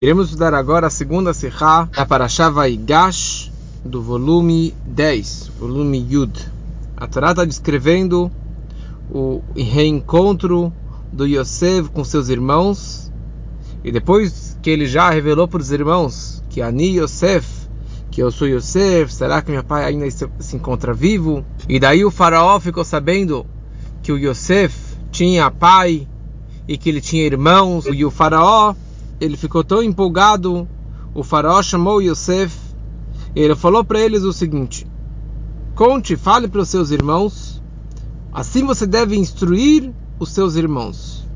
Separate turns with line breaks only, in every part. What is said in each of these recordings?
Iremos estudar agora a segunda Sihá da Parashá Vaigash, do volume 10, volume Yud. A Torá está descrevendo o reencontro do Yosef com seus irmãos, e depois que ele já revelou para os irmãos que Ani Yosef, que eu sou Yosef, será que meu pai ainda se encontra vivo? E daí o faraó ficou sabendo que o Yosef tinha pai e que ele tinha irmãos, e o faraó ele ficou tão empolgado, o faraó chamou Yosef e ele falou para eles o seguinte: Conte, fale para os seus irmãos, assim você deve instruir os seus irmãos.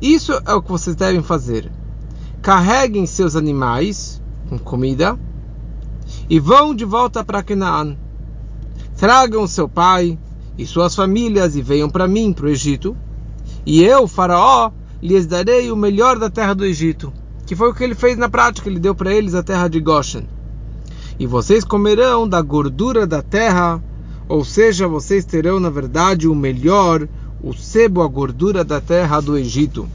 Isso é o que vocês devem fazer. Carreguem seus animais com comida e vão de volta para Canaã. Tragam seu pai e suas famílias e venham para mim, para o Egito. E eu, Faraó, lhes darei o melhor da terra do Egito que foi o que ele fez na prática, ele deu para eles a terra de Goshen. E vocês comerão da gordura da terra, ou seja, vocês terão na verdade o melhor, o sebo, a gordura da terra do Egito.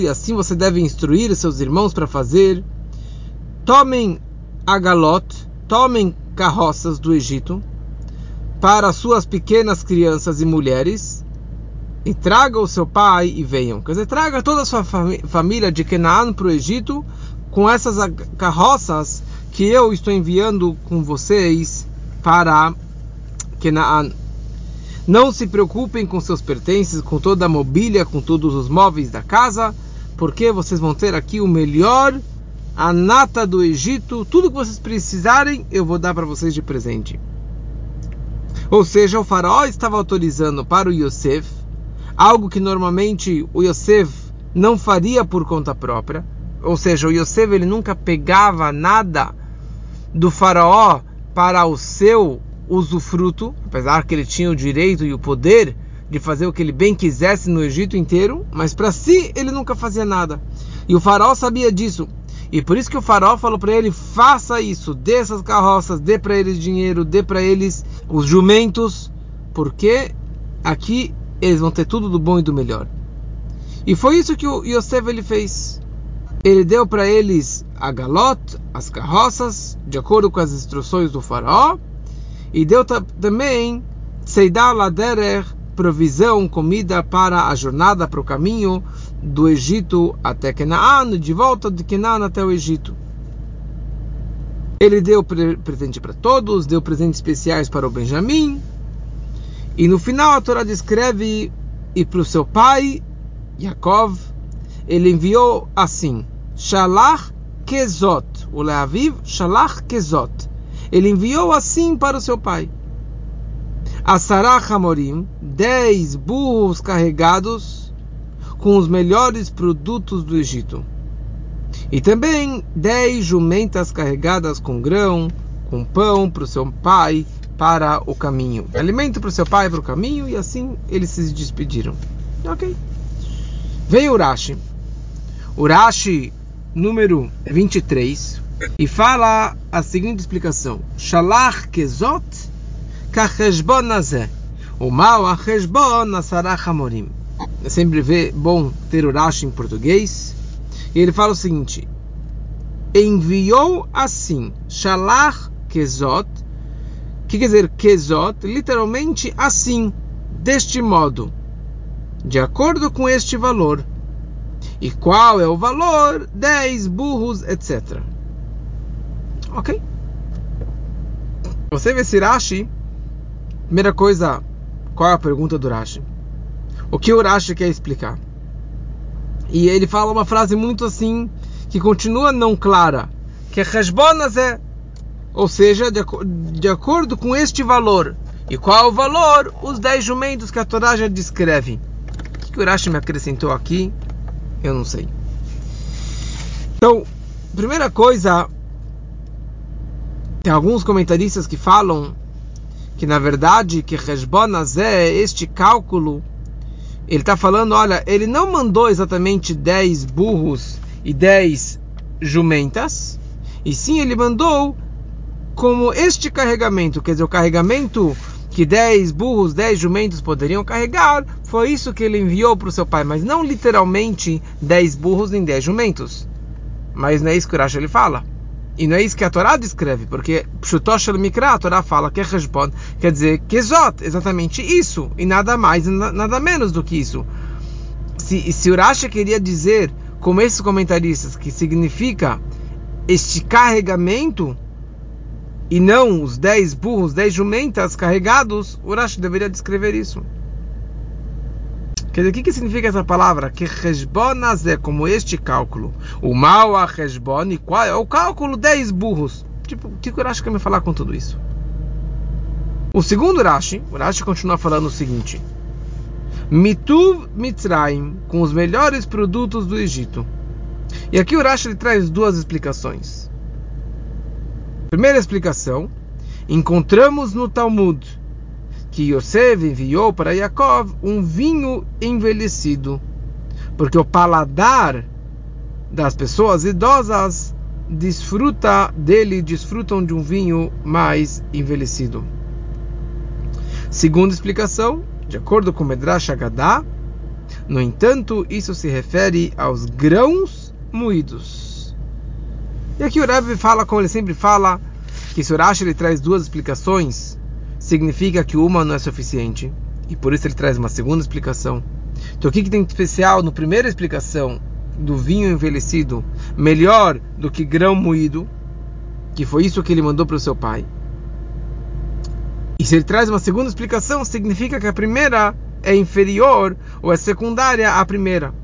E assim você deve instruir seus irmãos para fazer. Tomem a galote, tomem carroças do Egito para suas pequenas crianças e mulheres e traga o seu pai e venham. Quer dizer, traga toda a sua família de Canaã para o Egito com essas carroças que eu estou enviando com vocês para Canaã. Não se preocupem com seus pertences, com toda a mobília, com todos os móveis da casa, porque vocês vão ter aqui o melhor, a nata do Egito, tudo que vocês precisarem, eu vou dar para vocês de presente. Ou seja, o faraó estava autorizando para o Yosef algo que normalmente o Yosef não faria por conta própria. Ou seja, o Yosef ele nunca pegava nada do faraó para o seu usufruto, apesar que ele tinha o direito e o poder de fazer o que ele bem quisesse no Egito inteiro, mas para si ele nunca fazia nada. E o faraó sabia disso. E por isso que o faraó falou para ele: faça isso, dê essas carroças, dê para eles dinheiro, dê para eles os jumentos, porque aqui eles vão ter tudo do bom e do melhor. E foi isso que o Yosef ele fez. Ele deu para eles a galote, as carroças, de acordo com as instruções do faraó, e deu também Seidar Laderer, provisão, comida para a jornada, para o caminho do Egito até Canaã, de volta de Canaã até o Egito. Ele deu presente para todos, deu presentes especiais para o Benjamim, e no final a Torá descreve e para o seu pai, Yaakov, ele enviou assim: Shalach Kezot, o Leaviv Shalach Kezot. Ele enviou assim para o seu pai. Asarach Hamorim, dez burros carregados com os melhores produtos do Egito. E também dez jumentas carregadas com grão, com pão para o seu pai para o caminho. Alimento para o seu pai para o caminho e assim eles se despediram. Ok. Veio Urashi. Urashi número 23 e fala a seguinte explicação: Shalach kezot kacheshbon nazeh. O mal a hamorim. É sempre vê bom ter Urashi em português. E ele fala o seguinte: enviou assim, Shalach kezot que quer dizer kezot? Literalmente assim, deste modo, de acordo com este valor. E qual é o valor? 10 burros, etc. Ok? Você vê se Rashi, primeira coisa, qual é a pergunta do Rashi? O que o Rashi quer explicar? E ele fala uma frase muito assim, que continua não clara, que Hashbonas é ou seja, de, de acordo com este valor. E qual é o valor? Os dez jumentos que a Torá já descreve. O que o Urashi me acrescentou aqui? Eu não sei. Então, primeira coisa, tem alguns comentaristas que falam que na verdade que Resbonazé, este cálculo, ele está falando, olha, ele não mandou exatamente 10 burros e 10 jumentas, e sim ele mandou como este carregamento, quer dizer, o carregamento que dez burros, dez jumentos poderiam carregar, foi isso que ele enviou para o seu pai, mas não literalmente dez burros nem dez jumentos. Mas não é isso que o Rashi ele fala. E não é isso que a Torá descreve, porque Pshutosh Mikra, a Torá fala que Heshbon quer dizer Kezot, exatamente isso, e nada mais, nada menos do que isso. Se, se o Rashi queria dizer, como esses comentaristas, que significa este carregamento, e não os dez burros, dez jumentas carregados, o Rashi deveria descrever isso. Quer dizer, o que, que significa essa palavra? Que Heshbonaz é como este cálculo. O mal a Heshbon, e qual é o cálculo? Dez burros. Tipo, o que o Rashi quer me falar com tudo isso? O segundo Rashi, o Rashi continua falando o seguinte: Mituv Mitzrayim, com os melhores produtos do Egito. E aqui o Rashi ele traz duas explicações. Primeira explicação, encontramos no Talmud que Yosef enviou para Yaakov um vinho envelhecido, porque o paladar das pessoas idosas desfruta dele, desfrutam de um vinho mais envelhecido. Segunda explicação, de acordo com Medrash Agadá, no entanto, isso se refere aos grãos moídos. E aqui o Rebbe fala, como ele sempre fala, que se o Rashi ele traz duas explicações, significa que uma não é suficiente, e por isso ele traz uma segunda explicação. Então o que, que tem de especial na primeira explicação do vinho envelhecido, melhor do que grão moído, que foi isso que ele mandou para o seu pai? E se ele traz uma segunda explicação, significa que a primeira é inferior ou é secundária à primeira.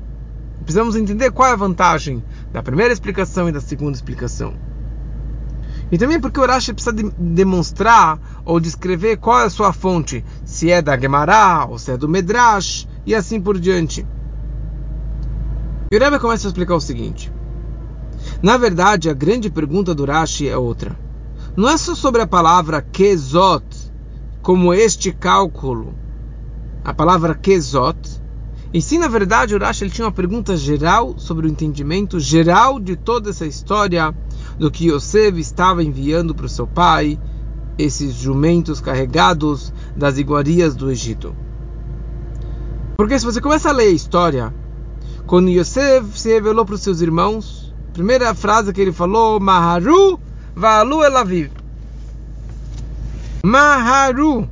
Precisamos entender qual é a vantagem da primeira explicação e da segunda explicação. E também porque o Rashi precisa de demonstrar ou descrever qual é a sua fonte, se é da Gemara ou se é do Medrash e assim por diante. E o Rebbe começa a explicar o seguinte. Na verdade, a grande pergunta do Rashi é outra. Não é só sobre a palavra kezot, como este cálculo. A palavra kezot. E sim, na verdade, o ele tinha uma pergunta geral sobre o entendimento geral de toda essa história do que Yosef estava enviando para o seu pai, esses jumentos carregados das iguarias do Egito. Porque se você começa a ler a história, quando Yosef se revelou para os seus irmãos, primeira frase que ele falou, Maharu Valu Elaviv. Maharu,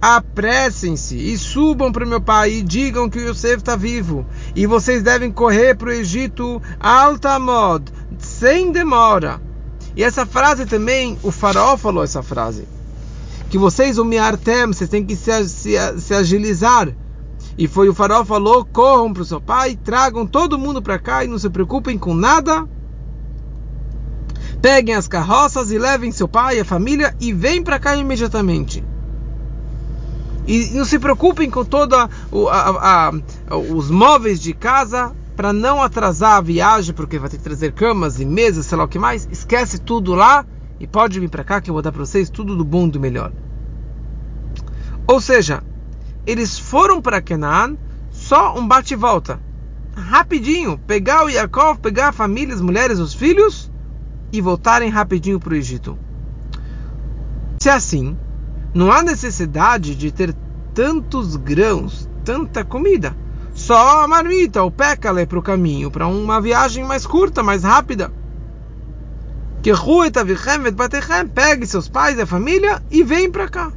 apressem-se e subam para meu pai e digam que o Yosef está vivo. E vocês devem correr para o Egito altamod, sem demora. E essa frase também, o faraó falou essa frase. Que vocês, o miartem, vocês têm que se, se, se agilizar. E foi o faraó falou: corram para o seu pai, tragam todo mundo para cá e não se preocupem com nada. Peguem as carroças e levem seu pai e a família e vem para cá imediatamente. E não se preocupem com todos os móveis de casa, para não atrasar a viagem, porque vai ter que trazer camas e mesas, sei lá o que mais, esquece tudo lá e pode vir para cá que eu vou dar para vocês tudo do bom e do melhor. Ou seja, eles foram para Canaan só um bate e volta. Rapidinho, pegar o Yaakov, pegar a família, as mulheres, os filhos e voltarem rapidinho para o Egito. Se é assim, não há necessidade de ter tantos grãos, tanta comida só a marmita, o pécale para o caminho, para uma viagem mais curta, mais rápida. Que pegue seus pais e a família e vem para cá.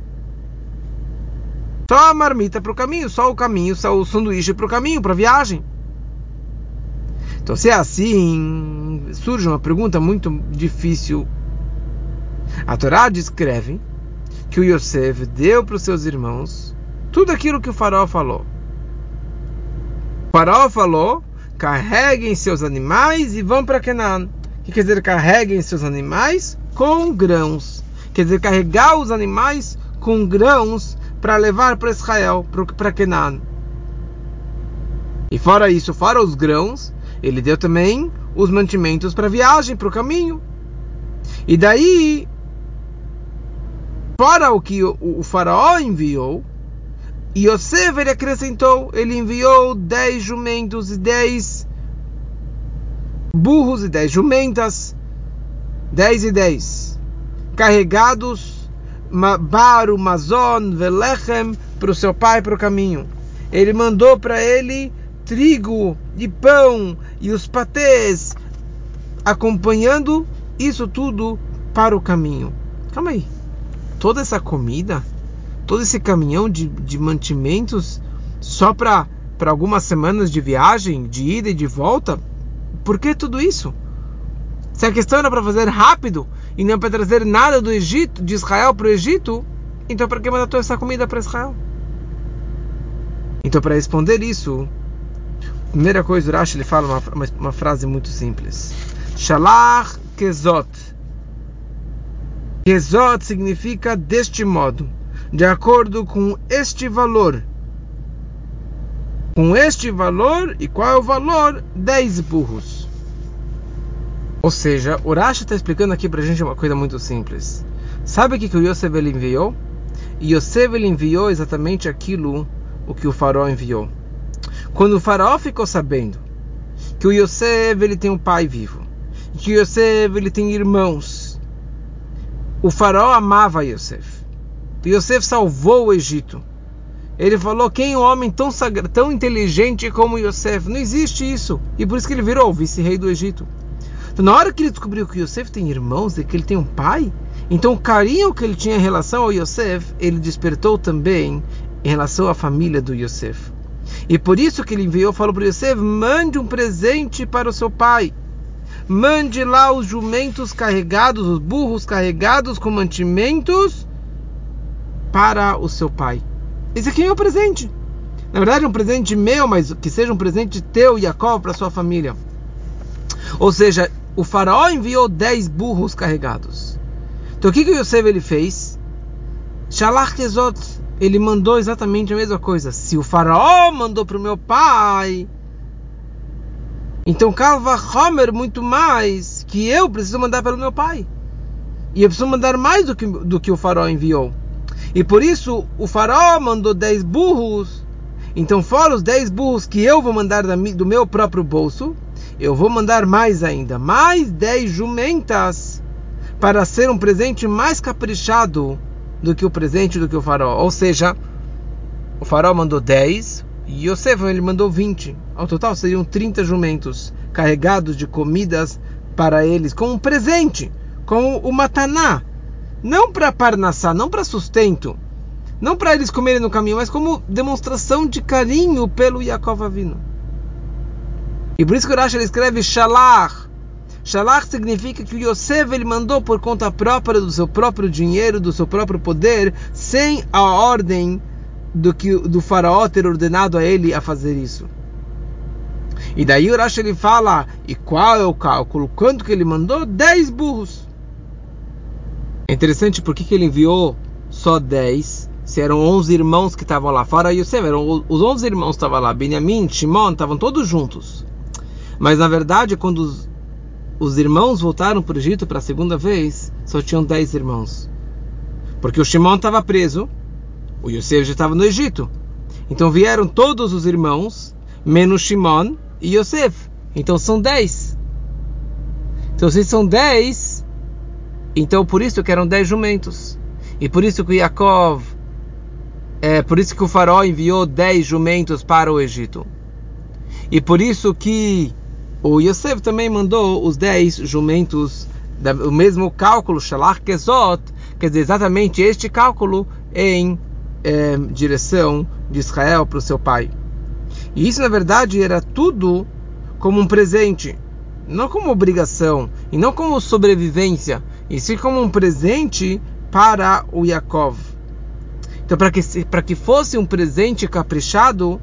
Só a marmita para o caminho, só o caminho, só o sanduíche para o caminho, para a viagem. Então, se é assim, surge uma pergunta muito difícil. A Torá descreve que o Yosef deu para os seus irmãos tudo aquilo que o faraó falou. Faraó falou: carreguem seus animais e vão para Canaã. O que quer dizer carreguem seus animais com grãos? Quer dizer carregar os animais com grãos para levar para Israel, para Canaã. E fora isso, fora os grãos, ele deu também os mantimentos para viagem, para o caminho. E daí, fora o que o, o faraó enviou, e Yosef ele acrescentou, ele enviou dez jumentos e dez burros e dez jumentas, dez e dez, carregados baru mazon velechem para o seu pai para o caminho. Ele mandou para ele trigo e pão e os patês, acompanhando isso tudo para o caminho. Calma aí. Toda essa comida, todo esse caminhão de, de mantimentos só para algumas semanas de viagem, de ida e de volta? Por que tudo isso? Se a questão era para fazer rápido e não para trazer nada do Egito, de Israel para o Egito, então para que mandar toda essa comida para Israel? Então, para responder isso, a primeira coisa, o Rashi ele fala uma, uma, uma frase muito simples. Shalach kezot. Kezot significa deste modo, de acordo com este valor. Com este valor, e qual é o valor? 10 burros. Ou seja, o Rashi está explicando aqui para a gente uma coisa muito simples. Sabe o que, que o Yosef ele enviou? E Yosef ele enviou exatamente aquilo o que o faraó enviou. Quando o faraó ficou sabendo que o Yosef ele tem um pai vivo, que o Yosef ele tem irmãos, o faraó amava Yosef. Yosef salvou o Egito. Ele falou: quem é um homem tão, sagra, tão inteligente como Yosef? Não existe isso. E por isso que ele virou o vice-rei do Egito. Então, na hora que ele descobriu que Yosef tem irmãos e que ele tem um pai, então o carinho que ele tinha em relação ao Yosef, ele despertou também em relação à família do Yosef. E por isso que ele enviou, falou para Yosef: mande um presente para o seu pai. Mande lá os jumentos carregados, os burros carregados com mantimentos para o seu pai. Esse aqui é o presente. Na verdade, é um presente meu, mas que seja um presente teu, Jacob, para sua família. Ou seja, o faraó enviou 10 burros carregados. Então o que, que Yosef ele fez? Shalach Kezot, ele mandou exatamente a mesma coisa. Se o faraó mandou para o meu pai, então Calva Homer muito mais que eu preciso mandar pelo meu pai. E eu preciso mandar mais do que, do que o faraó enviou. E por isso o faraó mandou 10 burros. Então, fora os 10 burros que eu vou mandar do meu próprio bolso, eu vou mandar mais ainda, mais 10 jumentas, para ser um presente mais caprichado do que o presente do que o faraó. Ou seja, o faraó mandou 10 e Yosef ele mandou 20. Ao total seriam 30 jumentos carregados de comidas para eles, como um presente, como o mataná. Não para parnassá, não para sustento, não para eles comerem no caminho, mas como demonstração de carinho pelo Yaakov Avino. E por isso que o Rashi escreve Shalach, Shalach significa que Yosef ele mandou por conta própria do seu próprio dinheiro, do seu próprio poder, sem a ordem do que do faraó ter ordenado a ele a fazer isso. E daí o Rashi ele fala, e qual é o cálculo? Quanto que ele mandou? 10 burros. É interessante porque que ele enviou só 10, se eram 11 irmãos que estavam lá. Fora Yosef, eram os 11 irmãos estavam lá. Benjamin, Shimon, estavam todos juntos. Mas na verdade, quando os os irmãos voltaram para o Egito para a segunda vez, só tinham dez irmãos. Porque o Shimon estava preso, o Yosef já estava no Egito. Então vieram todos os irmãos, menos Shimon e Yosef. Então são dez. Então se são dez, então por isso que eram dez jumentos. E por isso que Yaakov, é por isso que o faraó enviou dez jumentos para o Egito. E por isso que o Yosef também mandou os dez jumentos, o mesmo cálculo, Shalach Kezot, quer dizer, exatamente este cálculo em é, direção de Israel para o seu pai. E isso, na verdade, era tudo como um presente, não como obrigação, e não como sobrevivência, e sim como um presente para o Yaakov. Então, para que, para que fosse um presente caprichado,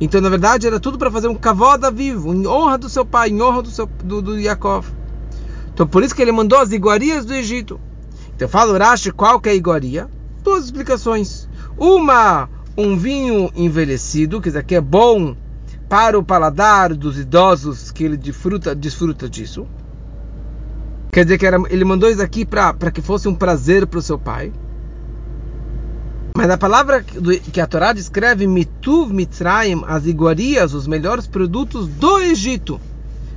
então, na verdade, era tudo para fazer um cavoda vivo, em honra do seu pai, em honra do, seu, do, do Yaakov. Então, por isso que ele mandou as iguarias do Egito. Então, fala Urashi qual que é a iguaria? Duas explicações. Uma, um vinho envelhecido, que aqui é bom para o paladar dos idosos, que ele desfruta, desfruta disso. Quer dizer que era, ele mandou isso aqui para que fosse um prazer para o seu pai. Mas a palavra que a Torá descreve Mituv Mitzrayim, as iguarias, os melhores produtos do Egito.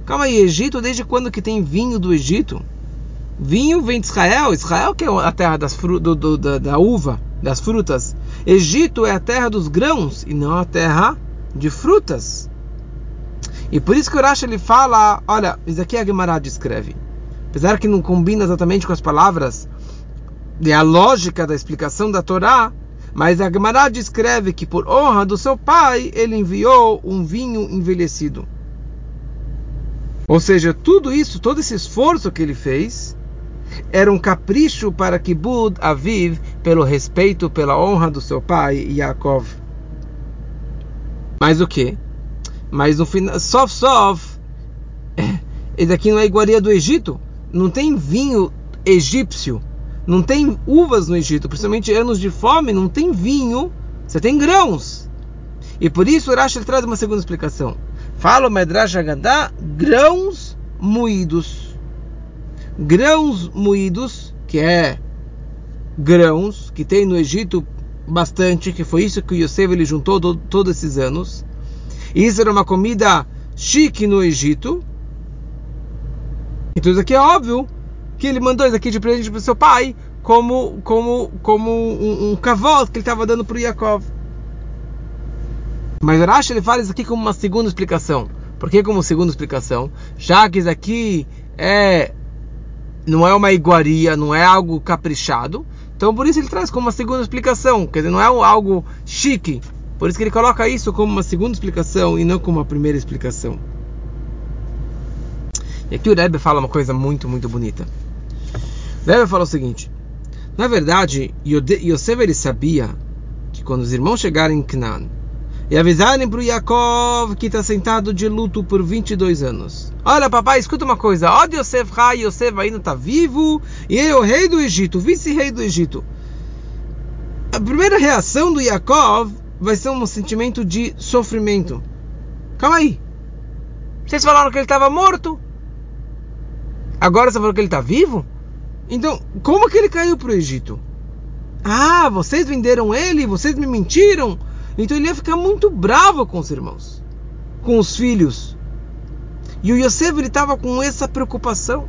Calma aí, Egito, desde quando que tem vinho do Egito? Vinho vem de Israel, Israel que é a terra das do, do, da, da uva, das frutas. Egito é a terra dos grãos e não a terra de frutas. E por isso que o Rashi ele fala, olha, isso aqui a Gemara descreve. Apesar que não combina exatamente com as palavras e a lógica da explicação da Torá, mas a Gemara descreve que por honra do seu pai, ele enviou um vinho envelhecido. Ou seja, tudo isso, todo esse esforço que ele fez, era um capricho para Kibud Aviv pelo respeito, pela honra do seu pai Yaakov. Mas o que? Mas no final, sof sof, esse aqui não é iguaria do Egito. Não tem vinho egípcio, não tem uvas no Egito, principalmente anos de fome, não tem vinho, você tem grãos. E por isso o Rashi traz uma segunda explicação. Fala o Medrash Agadá, grãos moídos grãos moídos, que é grãos que tem no Egito bastante, que foi isso que Yosef ele juntou todo, todos esses anos. E isso era uma comida chique no Egito. Então isso aqui é óbvio que ele mandou isso aqui de presente para o seu pai, como como como um, um cavalo que ele estava dando para o Yaakov. Mas Rashi ele fala isso aqui como uma segunda explicação. Por que como segunda explicação? Já que isso aqui é não é uma iguaria, não é algo caprichado. Então por isso ele traz como uma segunda explicação, quer dizer, não é algo chique. Por isso que ele coloca isso como uma segunda explicação e não como uma primeira explicação. E aqui o Rebbe fala uma coisa muito, muito bonita. O Rebbe fala o seguinte: na verdade, Yosef ele sabia que quando os irmãos chegarem em Canaan, e avisarem para o Yaakov que está sentado de luto por 22 anos. Olha, papai, escuta uma coisa. Ó, Yosef Rai, Yosef ainda está vivo e ele é o rei do Egito, vice-rei do Egito. A primeira reação do Yaakov vai ser um sentimento de sofrimento. Calma aí. Vocês falaram que ele estava morto. Agora você falou que ele está vivo? Então, como que ele caiu para o Egito? Ah, vocês venderam ele? Vocês me mentiram? Então ele ia ficar muito bravo com os irmãos, com os filhos. E o Yosef ele estava com essa preocupação.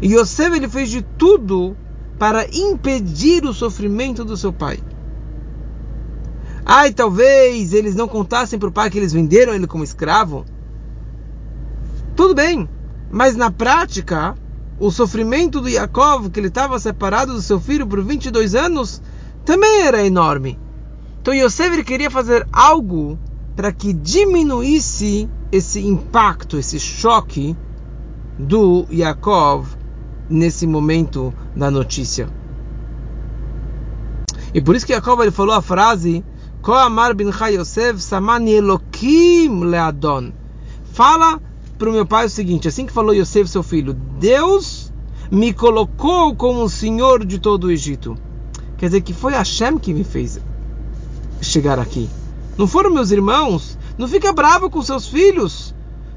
E Yosef ele fez de tudo para impedir o sofrimento do seu pai. Ai, talvez eles não contassem para o pai que eles venderam ele como escravo. Tudo bem, mas na prática, o sofrimento do Yaakov, que ele estava separado do seu filho por 22 anos, também era enorme. Então Yosef queria fazer algo para que diminuísse esse impacto, esse choque do Yaakov nesse momento da notícia. E por isso que Yaakov ele falou a frase Ko amar bin Yosef samani leadon. Fala para o meu pai o seguinte, assim que falou Yosef, seu filho, Deus me colocou como o senhor de todo o Egito. Quer dizer que foi Hashem que me fez chegar aqui. Não foram meus irmãos? Não fica bravo com seus filhos.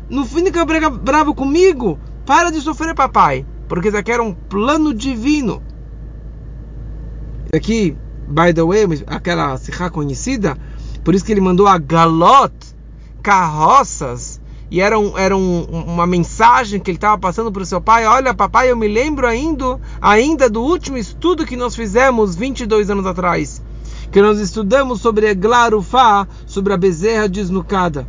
Não fica bravo comigo. Para de sofrer, papai. Porque isso aqui era um plano divino. Aqui, by the way, aquela sirra conhecida, por isso que ele mandou a galot, carroças, e era, um, era um, uma mensagem que ele estava passando para o seu pai. Olha, papai, eu me lembro ainda, ainda do último estudo que nós fizemos 22 anos atrás que nós estudamos sobre Eglarufá, sobre a bezerra desnucada.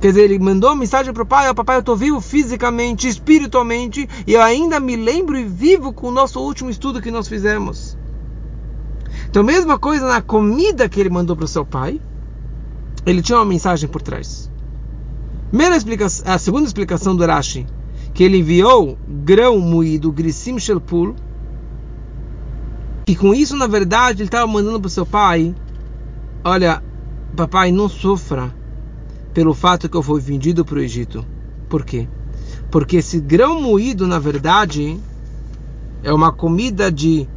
Quer dizer, ele mandou uma mensagem para o pai: Papai, eu estou vivo fisicamente, espiritualmente, e eu ainda me lembro e vivo com o nosso último estudo que nós fizemos. Então, mesma coisa na comida que ele mandou para o seu pai, ele tinha uma mensagem por trás. Primeira explicação, a segunda explicação do Rashi, que ele enviou grão moído, grissim shelpul, que com isso, na verdade, ele estava mandando para o seu pai: Olha, papai, não sofra pelo fato que eu fui vendido para o Egito. Por quê? Porque esse grão moído, na verdade, é uma comida de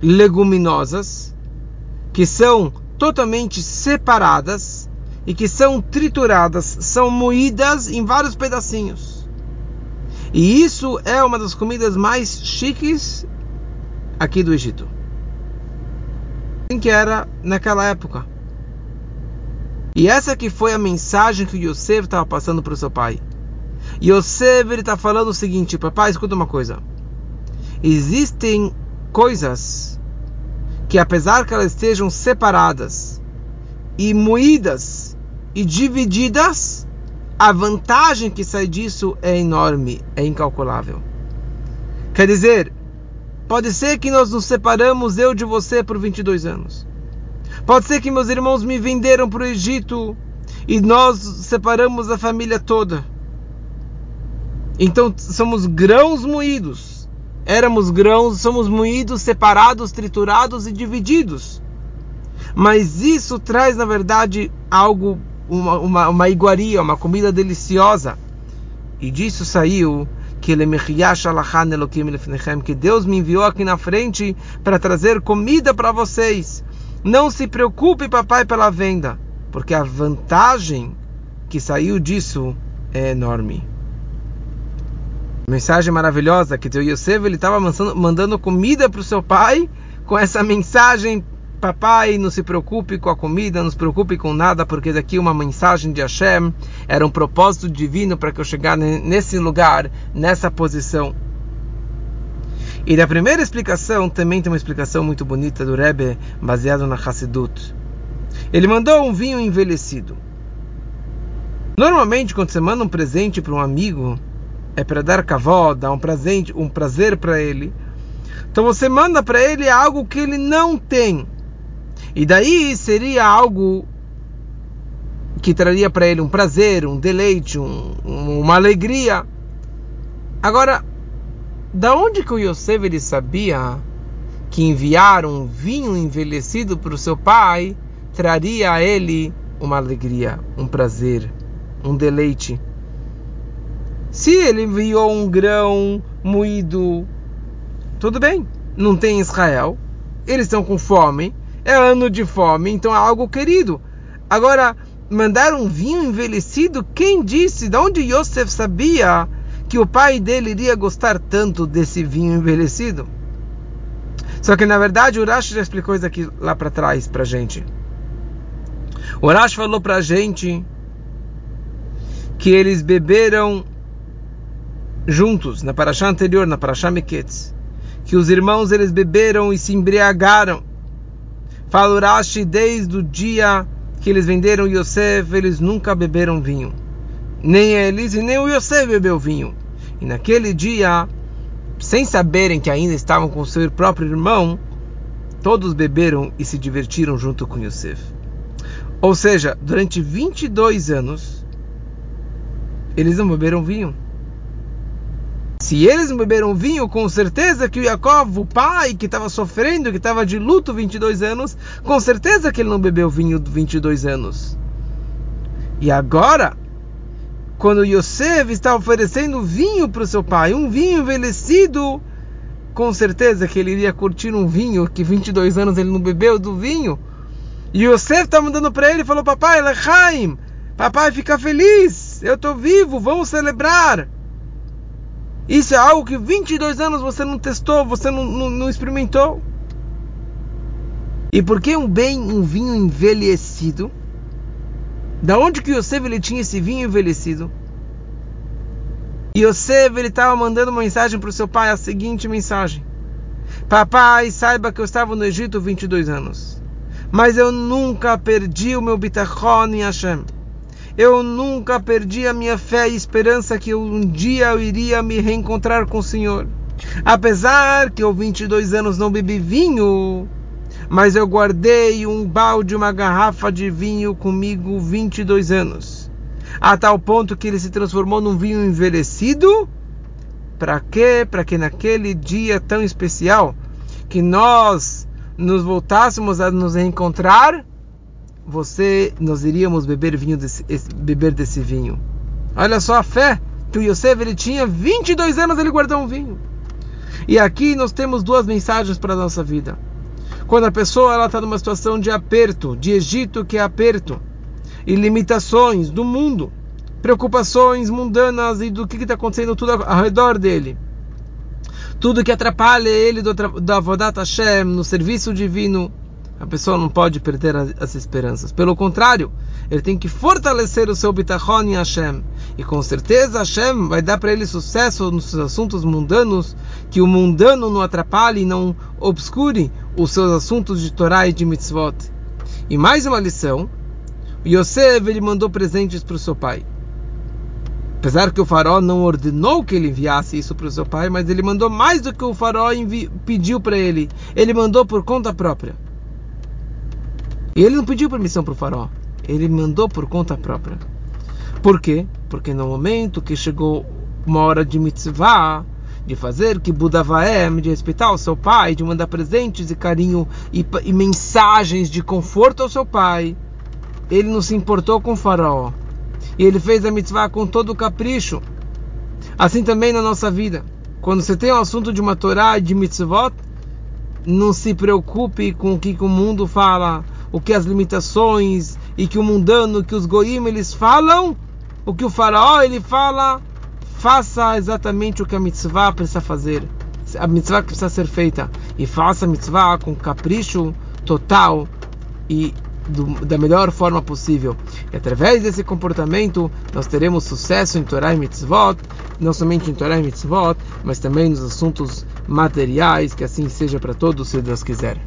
leguminosas que são totalmente separadas e que são trituradas, são moídas em vários pedacinhos. E isso é uma das comidas mais chiques aqui do Egito. Assim que era naquela época. E essa que foi a mensagem que Yosef estava passando para o seu pai. Yosef ele está falando o seguinte, papai, escuta uma coisa. Existem coisas que apesar que elas estejam separadas e moídas e divididas, a vantagem que sai disso é enorme, é incalculável. Quer dizer, pode ser que nós nos separamos eu de você por 22 anos. Pode ser que meus irmãos me venderam para o Egito e nós separamos a família toda. Então somos grãos moídos. Éramos grãos, somos moídos, separados, triturados e divididos. Mas isso traz, na verdade, algo, uma, uma, uma iguaria, uma comida deliciosa. E disso saiu que que Deus me enviou aqui na frente para trazer comida para vocês. Não se preocupe, papai, pela venda, porque a vantagem que saiu disso é enorme. Mensagem maravilhosa que o Yosef ele estava mandando comida para o seu pai com essa mensagem papai, não se preocupe com a comida, não se preocupe com nada, porque daqui uma mensagem de Hashem era um propósito divino para que eu chegasse nesse lugar, nessa posição. E na primeira explicação também tem uma explicação muito bonita do Rebbe, baseado na Hassidut. Ele mandou um vinho envelhecido. Normalmente, quando você manda um presente para um amigo, é para dar cavó, dar um presente, um prazer para ele. Então você manda para ele algo que ele não tem. E daí seria algo que traria para ele um prazer, um deleite, um, uma alegria. Agora, da onde que o Yosef ele sabia que enviar um vinho envelhecido para o seu pai traria a ele uma alegria, um prazer, um deleite? Se ele enviou um grão moído, tudo bem, não tem Israel, eles estão com fome, é ano de fome, então é algo querido. Agora, mandar um vinho envelhecido, quem disse? De onde Yosef sabia que o pai dele iria gostar tanto desse vinho envelhecido? Só que na verdade o Urash já explicou isso aqui lá para trás para gente. O Urash falou para gente que eles beberam juntos, na paraxá anterior, na paraxá Meketz, que os irmãos eles beberam e se embriagaram. Fala Urashi, desde o dia que eles venderam Yosef, eles nunca beberam vinho. Nem eles e nem o Yosef bebeu vinho. E naquele dia, sem saberem que ainda estavam com seu próprio irmão, todos beberam e se divertiram junto com Yosef. Ou seja, durante 22 anos, eles não beberam vinho. Se eles beberam vinho, com certeza que o Yaakov, o pai que estava sofrendo, que estava de luto 22 anos, com certeza que ele não bebeu vinho 22 anos. E agora, quando Yosef está oferecendo vinho para o seu pai, um vinho envelhecido, com certeza que ele iria curtir um vinho que 22 anos ele não bebeu do vinho. E Yosef está mandando para ele e falou: Papai, Lechaim, papai, fica feliz, eu estou vivo, vamos celebrar. Isso é algo que 22 anos você não testou, você não, não, não experimentou. E por que um bem, um vinho envelhecido? Da onde que Yosef ele tinha esse vinho envelhecido? Yosef ele estava mandando uma mensagem para o seu pai, a seguinte mensagem: Papai, saiba que eu estava no Egito 22 anos, mas eu nunca perdi o meu bitachon em Hashem eu nunca perdi a minha fé e esperança que um dia eu iria me reencontrar com o Senhor. Apesar que eu 22 anos não bebi vinho, mas eu guardei um balde, uma garrafa de vinho comigo 22 anos. A tal ponto que ele se transformou num vinho envelhecido. Para quê? Para que naquele dia tão especial que nós nos voltássemos a nos reencontrar, você nós iríamos beber vinho desse, beber desse vinho. Olha só a fé que o Yosef ele tinha 22 anos ele guardou um vinho. E aqui nós temos duas mensagens para a nossa vida. Quando a pessoa está numa situação de aperto, de Egito que é aperto, e limitações do mundo, preocupações mundanas e do que está acontecendo tudo ao redor dele, tudo que atrapalha ele do, da Avodat Hashem, no serviço divino, a pessoa não pode perder as, as esperanças. Pelo contrário, ele tem que fortalecer o seu bitachon em Hashem E com certeza Hashem vai dar para ele sucesso nos assuntos mundanos, que o mundano não atrapalhe e não obscure os seus assuntos de Torá e de mitzvot. E mais uma lição, Yosef ele mandou presentes para o seu pai. Apesar que o faraó não ordenou que ele enviasse isso para o seu pai, mas ele mandou mais do que o faraó pediu para ele. Ele mandou por conta própria. E ele não pediu permissão para o faraó. Ele mandou por conta própria. Por quê? Porque no momento que chegou uma hora de mitzvah, de fazer que Budavaem, de respeitar o seu pai, de mandar presentes e carinho e, e mensagens de conforto ao seu pai, ele não se importou com o faraó e ele fez a mitzvah com todo o capricho. Assim também na nossa vida. Quando você tem um assunto de uma Torá e de mitzvot, não se preocupe com o que o mundo fala, o que as limitações e que o mundano, que os goim eles falam, o que o faraó ele fala, faça exatamente o que a mitzvah precisa fazer. A mitzvah que precisa ser feita e faça a mitzvah com capricho total e do, da melhor forma possível. E através desse comportamento, nós teremos sucesso em Torah e Mitzvot, não somente em Torah e Mitzvot, mas também nos assuntos materiais, que assim seja para todos, se Deus quiser.